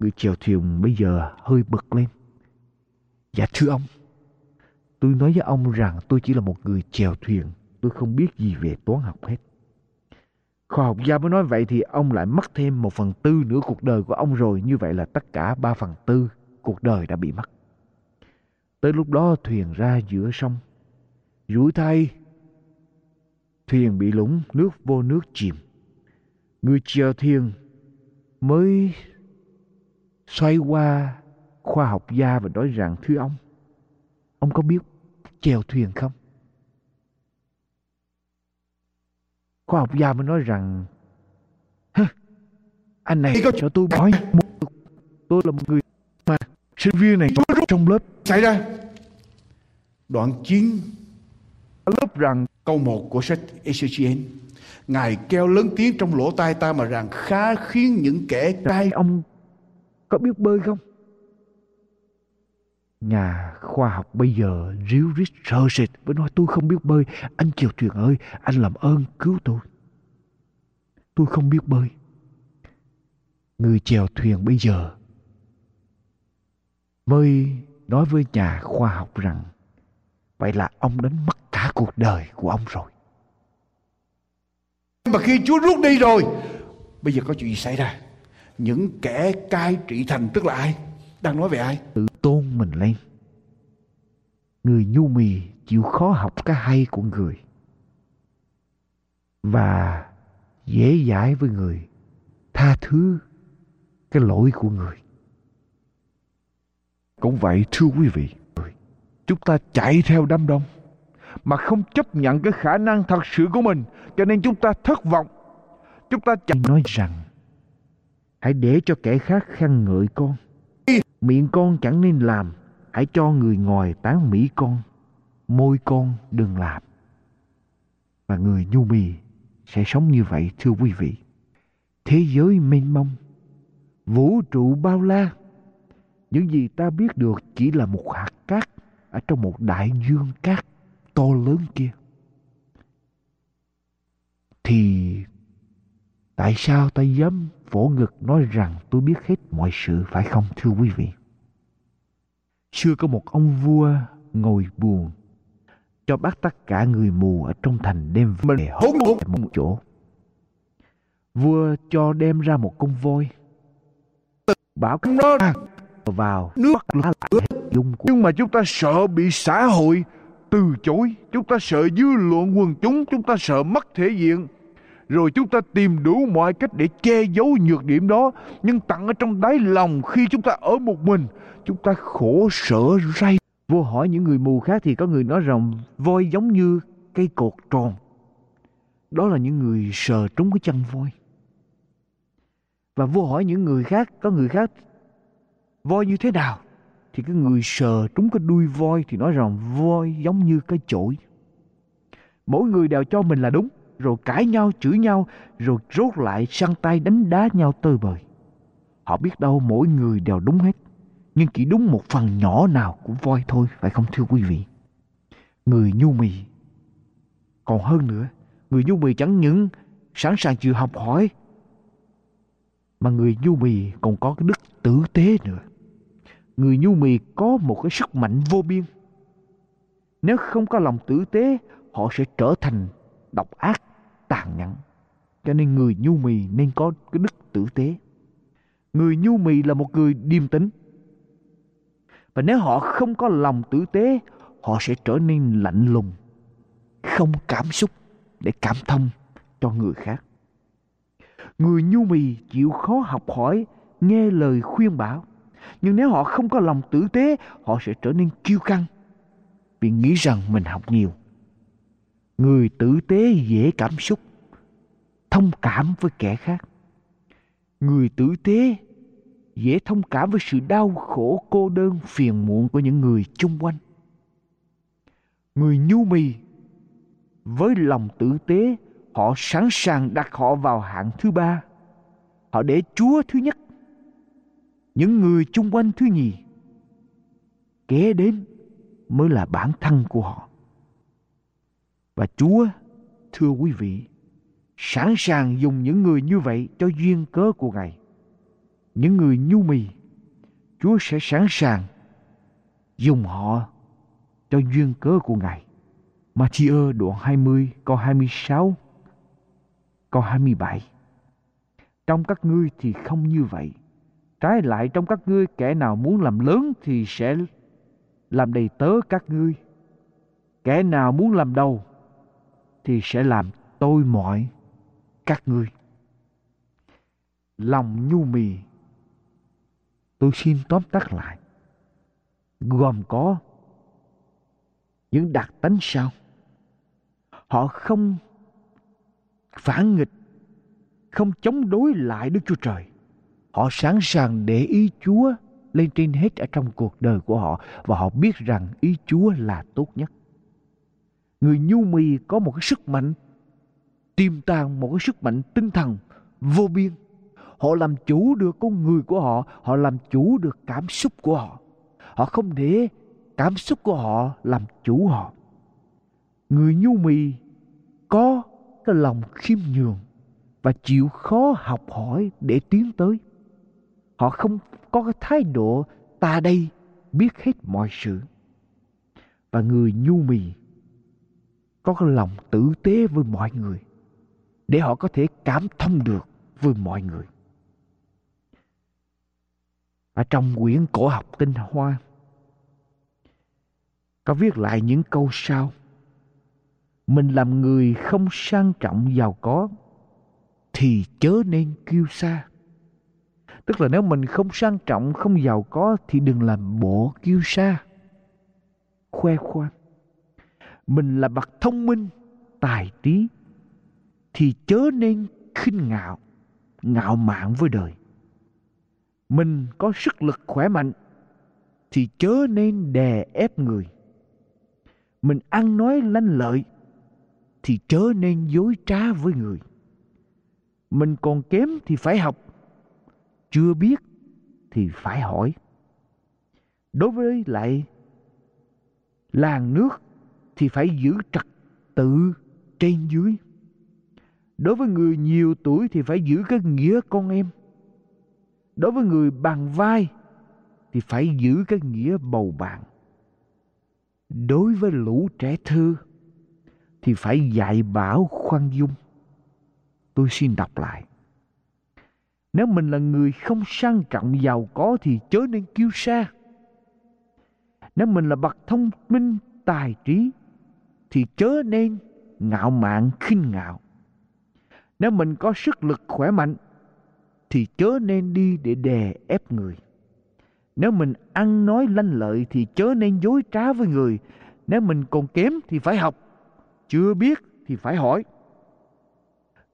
Người chèo thuyền bây giờ hơi bực lên. Dạ thưa ông, tôi nói với ông rằng tôi chỉ là một người chèo thuyền, tôi không biết gì về toán học hết. Khoa học gia mới nói vậy thì ông lại mất thêm một phần tư nửa cuộc đời của ông rồi. Như vậy là tất cả ba phần tư cuộc đời đã bị mất. Tới lúc đó thuyền ra giữa sông. Rủi thay, thuyền bị lũng, nước vô nước chìm. Người chèo thuyền mới xoay qua khoa học gia và nói rằng thưa ông, ông có biết chèo thuyền không? Khoa học gia mới nói rằng anh này cho tôi hỏi một tôi là một người mà sinh viên này trong lớp. Xảy ra. Đoạn 9 lớp rằng câu 1 của sách Ezechiel Ngài kêu lớn tiếng trong lỗ tai ta mà rằng khá khiến những kẻ trai ông có biết bơi không? Nhà khoa học bây giờ ríu rít sợ sệt với nói tôi không biết bơi. Anh chèo thuyền ơi, anh làm ơn cứu tôi. Tôi không biết bơi. Người chèo thuyền bây giờ mới nói với nhà khoa học rằng vậy là ông đánh mất cả cuộc đời của ông rồi. Mà khi Chúa rút đi rồi, bây giờ có chuyện gì xảy ra? Những kẻ cai trị thành tức là ai? Đang nói về ai? Tự tôn mình lên. Người nhu mì chịu khó học cái hay của người. Và dễ dãi với người. Tha thứ cái lỗi của người. Cũng vậy thưa quý vị. Chúng ta chạy theo đám đông mà không chấp nhận cái khả năng thật sự của mình. Cho nên chúng ta thất vọng. Chúng ta chẳng nói rằng, hãy để cho kẻ khác khen ngợi con. Miệng con chẳng nên làm. Hãy cho người ngoài tán mỹ con. Môi con đừng làm. Và người nhu mì sẽ sống như vậy, thưa quý vị. Thế giới mênh mông, vũ trụ bao la. Những gì ta biết được chỉ là một hạt cát ở trong một đại dương cát to lớn kia. Thì tại sao ta dám vỗ ngực nói rằng tôi biết hết mọi sự phải không thưa quý vị? Xưa có một ông vua ngồi buồn cho bắt tất cả người mù ở trong thành đem về hốt một chỗ. Vua cho đem ra một con voi. Bảo các nó vào nước lá lại dung của nhưng mà chúng ta sợ bị xã hội từ chối. Chúng ta sợ dư luận quần chúng chúng ta sợ mất thể diện. Rồi chúng ta tìm đủ mọi cách để che giấu nhược điểm đó, nhưng tặng ở trong đáy lòng khi chúng ta ở một mình, chúng ta khổ sở ray vô hỏi những người mù khác thì có người nói rằng, voi giống như cây cột tròn. Đó là những người sờ trúng cái chân voi. Và vô hỏi những người khác, có người khác, voi như thế nào? Thì cái người sờ trúng cái đuôi voi thì nói rằng voi giống như cái chổi. Mỗi người đều cho mình là đúng, rồi cãi nhau, chửi nhau, rồi rốt lại sang tay đánh đá nhau tơi bời. Họ biết đâu mỗi người đều đúng hết, nhưng chỉ đúng một phần nhỏ nào của voi thôi, phải không thưa quý vị? Người nhu mì. Còn hơn nữa, người nhu mì chẳng những sẵn sàng chịu học hỏi, mà người nhu mì còn có cái đức tử tế nữa người nhu mì có một cái sức mạnh vô biên. Nếu không có lòng tử tế, họ sẽ trở thành độc ác, tàn nhẫn. Cho nên người nhu mì nên có cái đức tử tế. Người nhu mì là một người điềm tĩnh. Và nếu họ không có lòng tử tế, họ sẽ trở nên lạnh lùng, không cảm xúc để cảm thông cho người khác. Người nhu mì chịu khó học hỏi, nghe lời khuyên bảo nhưng nếu họ không có lòng tử tế, họ sẽ trở nên kiêu căng vì nghĩ rằng mình học nhiều. Người tử tế dễ cảm xúc, thông cảm với kẻ khác. Người tử tế dễ thông cảm với sự đau khổ cô đơn phiền muộn của những người chung quanh. Người nhu mì với lòng tử tế họ sẵn sàng đặt họ vào hạng thứ ba. Họ để Chúa thứ nhất những người chung quanh thứ nhì kế đến mới là bản thân của họ. Và chúa, thưa quý vị, sẵn sàng dùng những người như vậy cho duyên cớ của ngài. Những người nhu mì, chúa sẽ sẵn sàng dùng họ cho duyên cớ của ngài. Matthew đoạn 20 câu 26 câu 27 Trong các ngươi thì không như vậy. Trái lại trong các ngươi, kẻ nào muốn làm lớn thì sẽ làm đầy tớ các ngươi. Kẻ nào muốn làm đầu thì sẽ làm tôi mọi các ngươi. Lòng nhu mì, tôi xin tóm tắt lại gồm có những đặc tánh sau họ không phản nghịch, không chống đối lại đức chúa trời Họ sẵn sàng để ý Chúa lên trên hết ở trong cuộc đời của họ và họ biết rằng ý Chúa là tốt nhất. Người nhu mì có một cái sức mạnh tiềm tàng một cái sức mạnh tinh thần vô biên. Họ làm chủ được con người của họ, họ làm chủ được cảm xúc của họ. họ không để cảm xúc của họ làm chủ họ người nhu mì có cái lòng khiêm nhường và chịu khó học hỏi để tiến tới họ không có cái thái độ, ta đây, biết hết mọi sự. Và người nhu mì có cái lòng tử tế với mọi người, để họ có thể cảm thông được với mọi người. Và trong quyển cổ học tinh hoa, có viết lại những câu sau. Mình làm người không sang trọng giàu có, thì chớ nên kêu xa tức là nếu mình không sang trọng, không giàu có thì đừng làm bộ kiêu sa, khoe khoang. Mình là bậc thông minh, tài trí thì chớ nên khinh ngạo ngạo mạn với đời. Mình có sức lực khỏe mạnh thì chớ nên đè ép người. Mình ăn nói lanh lợi thì chớ nên dối trá với người. Mình còn kém thì phải học chưa biết thì phải hỏi. Đối với lại làng nước thì phải giữ trật tự trên dưới. Đối với người nhiều tuổi thì phải giữ cái nghĩa con em. Đối với người bằng vai thì phải giữ cái nghĩa bầu bạn. Đối với lũ trẻ thơ thì phải dạy bảo khoan dung. Tôi xin đọc lại nếu mình là người không sang trọng giàu có thì chớ nên kêu xa nếu mình là bậc thông minh, tài trí, thì chớ nên ngạo mạn, khinh ngạo. Nếu mình có sức lực khỏe mạnh, thì chớ nên đi để đè ép người. Nếu mình ăn nói lanh lợi, thì chớ nên dối trá với người. Nếu mình còn kém thì phải học, chưa biết thì phải hỏi.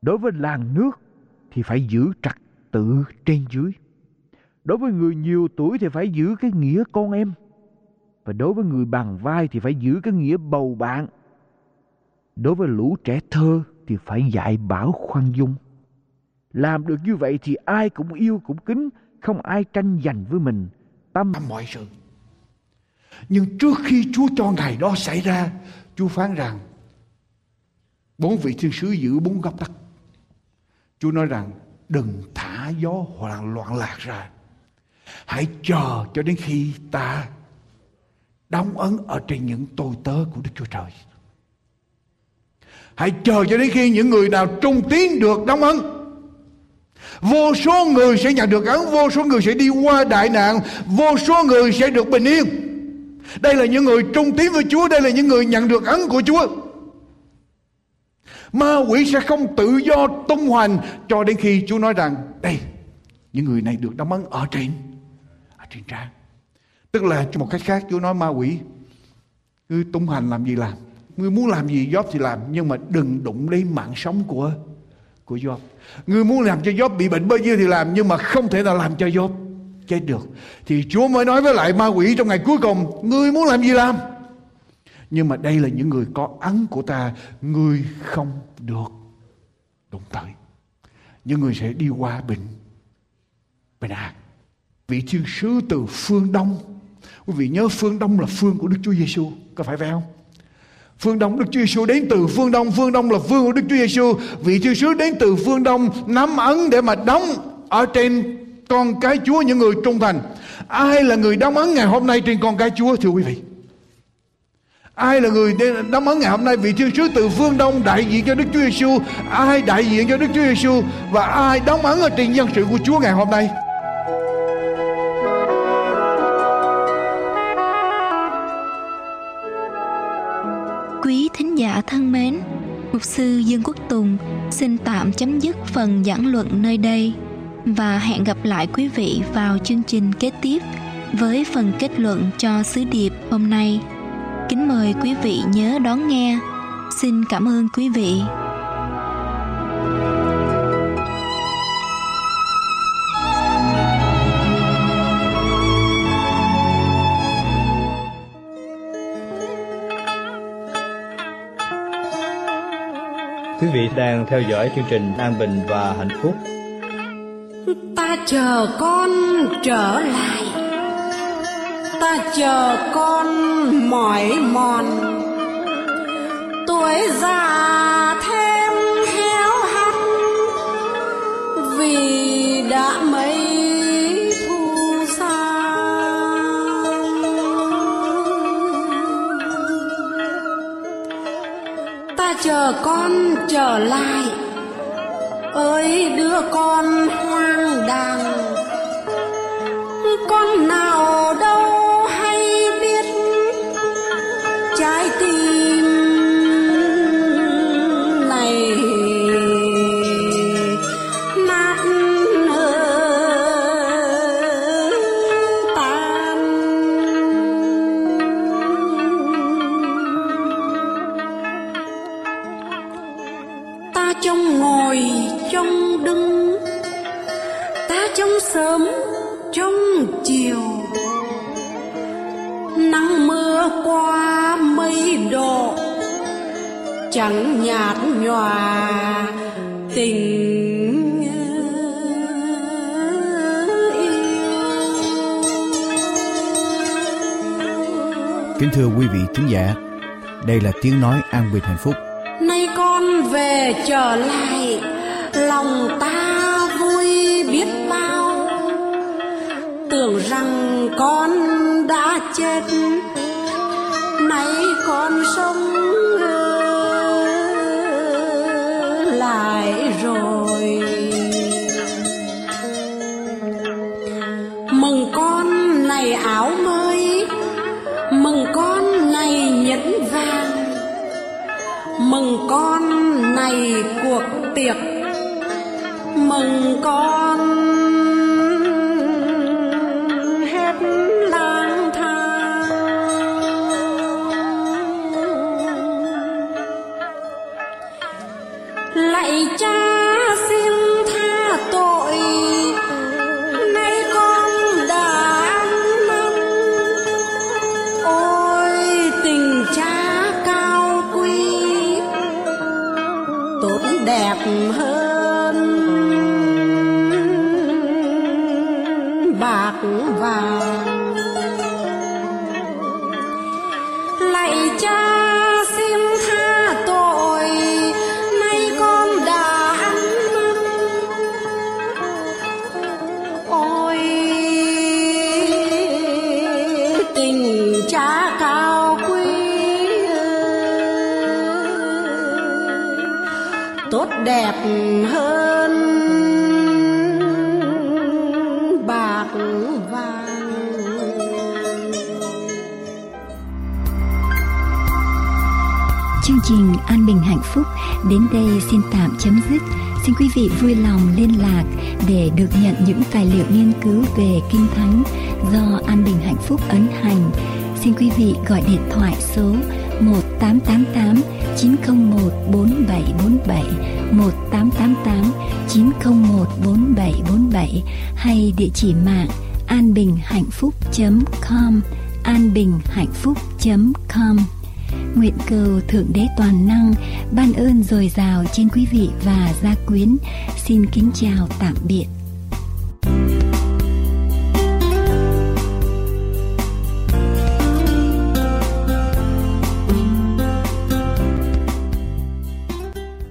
Đối với làng nước thì phải giữ trật tự trên dưới. Đối với người nhiều tuổi thì phải giữ cái nghĩa con em. Và đối với người bằng vai thì phải giữ cái nghĩa bầu bạn. Đối với lũ trẻ thơ thì phải dạy bảo khoan dung. Làm được như vậy thì ai cũng yêu cũng kính, không ai tranh giành với mình. Tâm mọi sự. Nhưng trước khi Chúa cho ngày đó xảy ra, Chúa phán rằng, Bốn vị thiên sứ giữ bốn góc đất Chúa nói rằng Đừng thả gió hoàn loạn lạc ra. Hãy chờ cho đến khi ta Đóng ấn ở trên những tôi tớ của Đức Chúa Trời. Hãy chờ cho đến khi những người nào trung tín được đóng ấn. Vô số người sẽ nhận được ấn, Vô số người sẽ đi qua đại nạn, Vô số người sẽ được bình yên. Đây là những người trung tín với Chúa, Đây là những người nhận được ấn của Chúa. Ma quỷ sẽ không tự do tung hoành Cho đến khi Chúa nói rằng, Đây, những người này được đóng ấn ở trên Ở trên trang Tức là một cách khác, Chúa nói, ma quỷ, Ngươi tung hành làm gì làm? Ngươi muốn làm gì Job thì làm, Nhưng mà đừng đụng đến mạng sống của của Job Ngươi muốn làm cho Job bị bệnh bao nhiêu thì làm, Nhưng mà không thể nào làm cho Job chết được. Thì Chúa mới nói với lại ma quỷ trong ngày cuối cùng, Ngươi muốn làm gì làm? Nhưng mà đây là những người có ấn của ta người không được đụng tới Những người sẽ đi qua bình Bình an Vị thiên sứ từ phương Đông Quý vị nhớ phương Đông là phương của Đức Chúa Giêsu Có phải vậy không? Phương Đông Đức Chúa Giêsu đến từ phương Đông, phương Đông là phương của Đức Chúa Giêsu. Vị Thiên sứ đến từ phương Đông nắm ấn để mà đóng ở trên con cái Chúa những người trung thành. Ai là người đóng ấn ngày hôm nay trên con cái Chúa thưa quý vị? Ai là người đóng ấn ngày hôm nay vị thiên sứ từ phương Đông đại diện cho Đức Chúa Giêsu, ai đại diện cho Đức Chúa Giêsu và ai đóng ấn ở trên dân sự của Chúa ngày hôm nay? Quý thính giả thân mến, Mục sư Dương Quốc Tùng xin tạm chấm dứt phần giảng luận nơi đây và hẹn gặp lại quý vị vào chương trình kế tiếp với phần kết luận cho sứ điệp hôm nay. Kính mời quý vị nhớ đón nghe. Xin cảm ơn quý vị. Quý vị đang theo dõi chương trình An Bình và Hạnh Phúc. Ta chờ con trở lại ta chờ con mỏi mòn. Tuổi già thêm héo hắt vì đã mấy thu xa. Ta chờ con trở lại ơi đứa con hoang đàng. Con nào chẳng nhạt nhòa. Tình Kính thưa quý vị thính giả, đây là tiếng nói an bình hạnh phúc. nay con về trở lại lòng ta vui biết bao. Tưởng rằng con đã chết nay con sống con. Hết lang thang. Lạy cha về Kinh Thánh do An Bình Hạnh Phúc ấn hành. Xin quý vị gọi điện thoại số 1888 901 4747 1888 901 4747 hay địa chỉ mạng anbinhhạnhphúc.com anbinhhạnhphúc.com Nguyện cầu Thượng Đế Toàn Năng ban ơn dồi dào trên quý vị và gia quyến. Xin kính chào tạm biệt.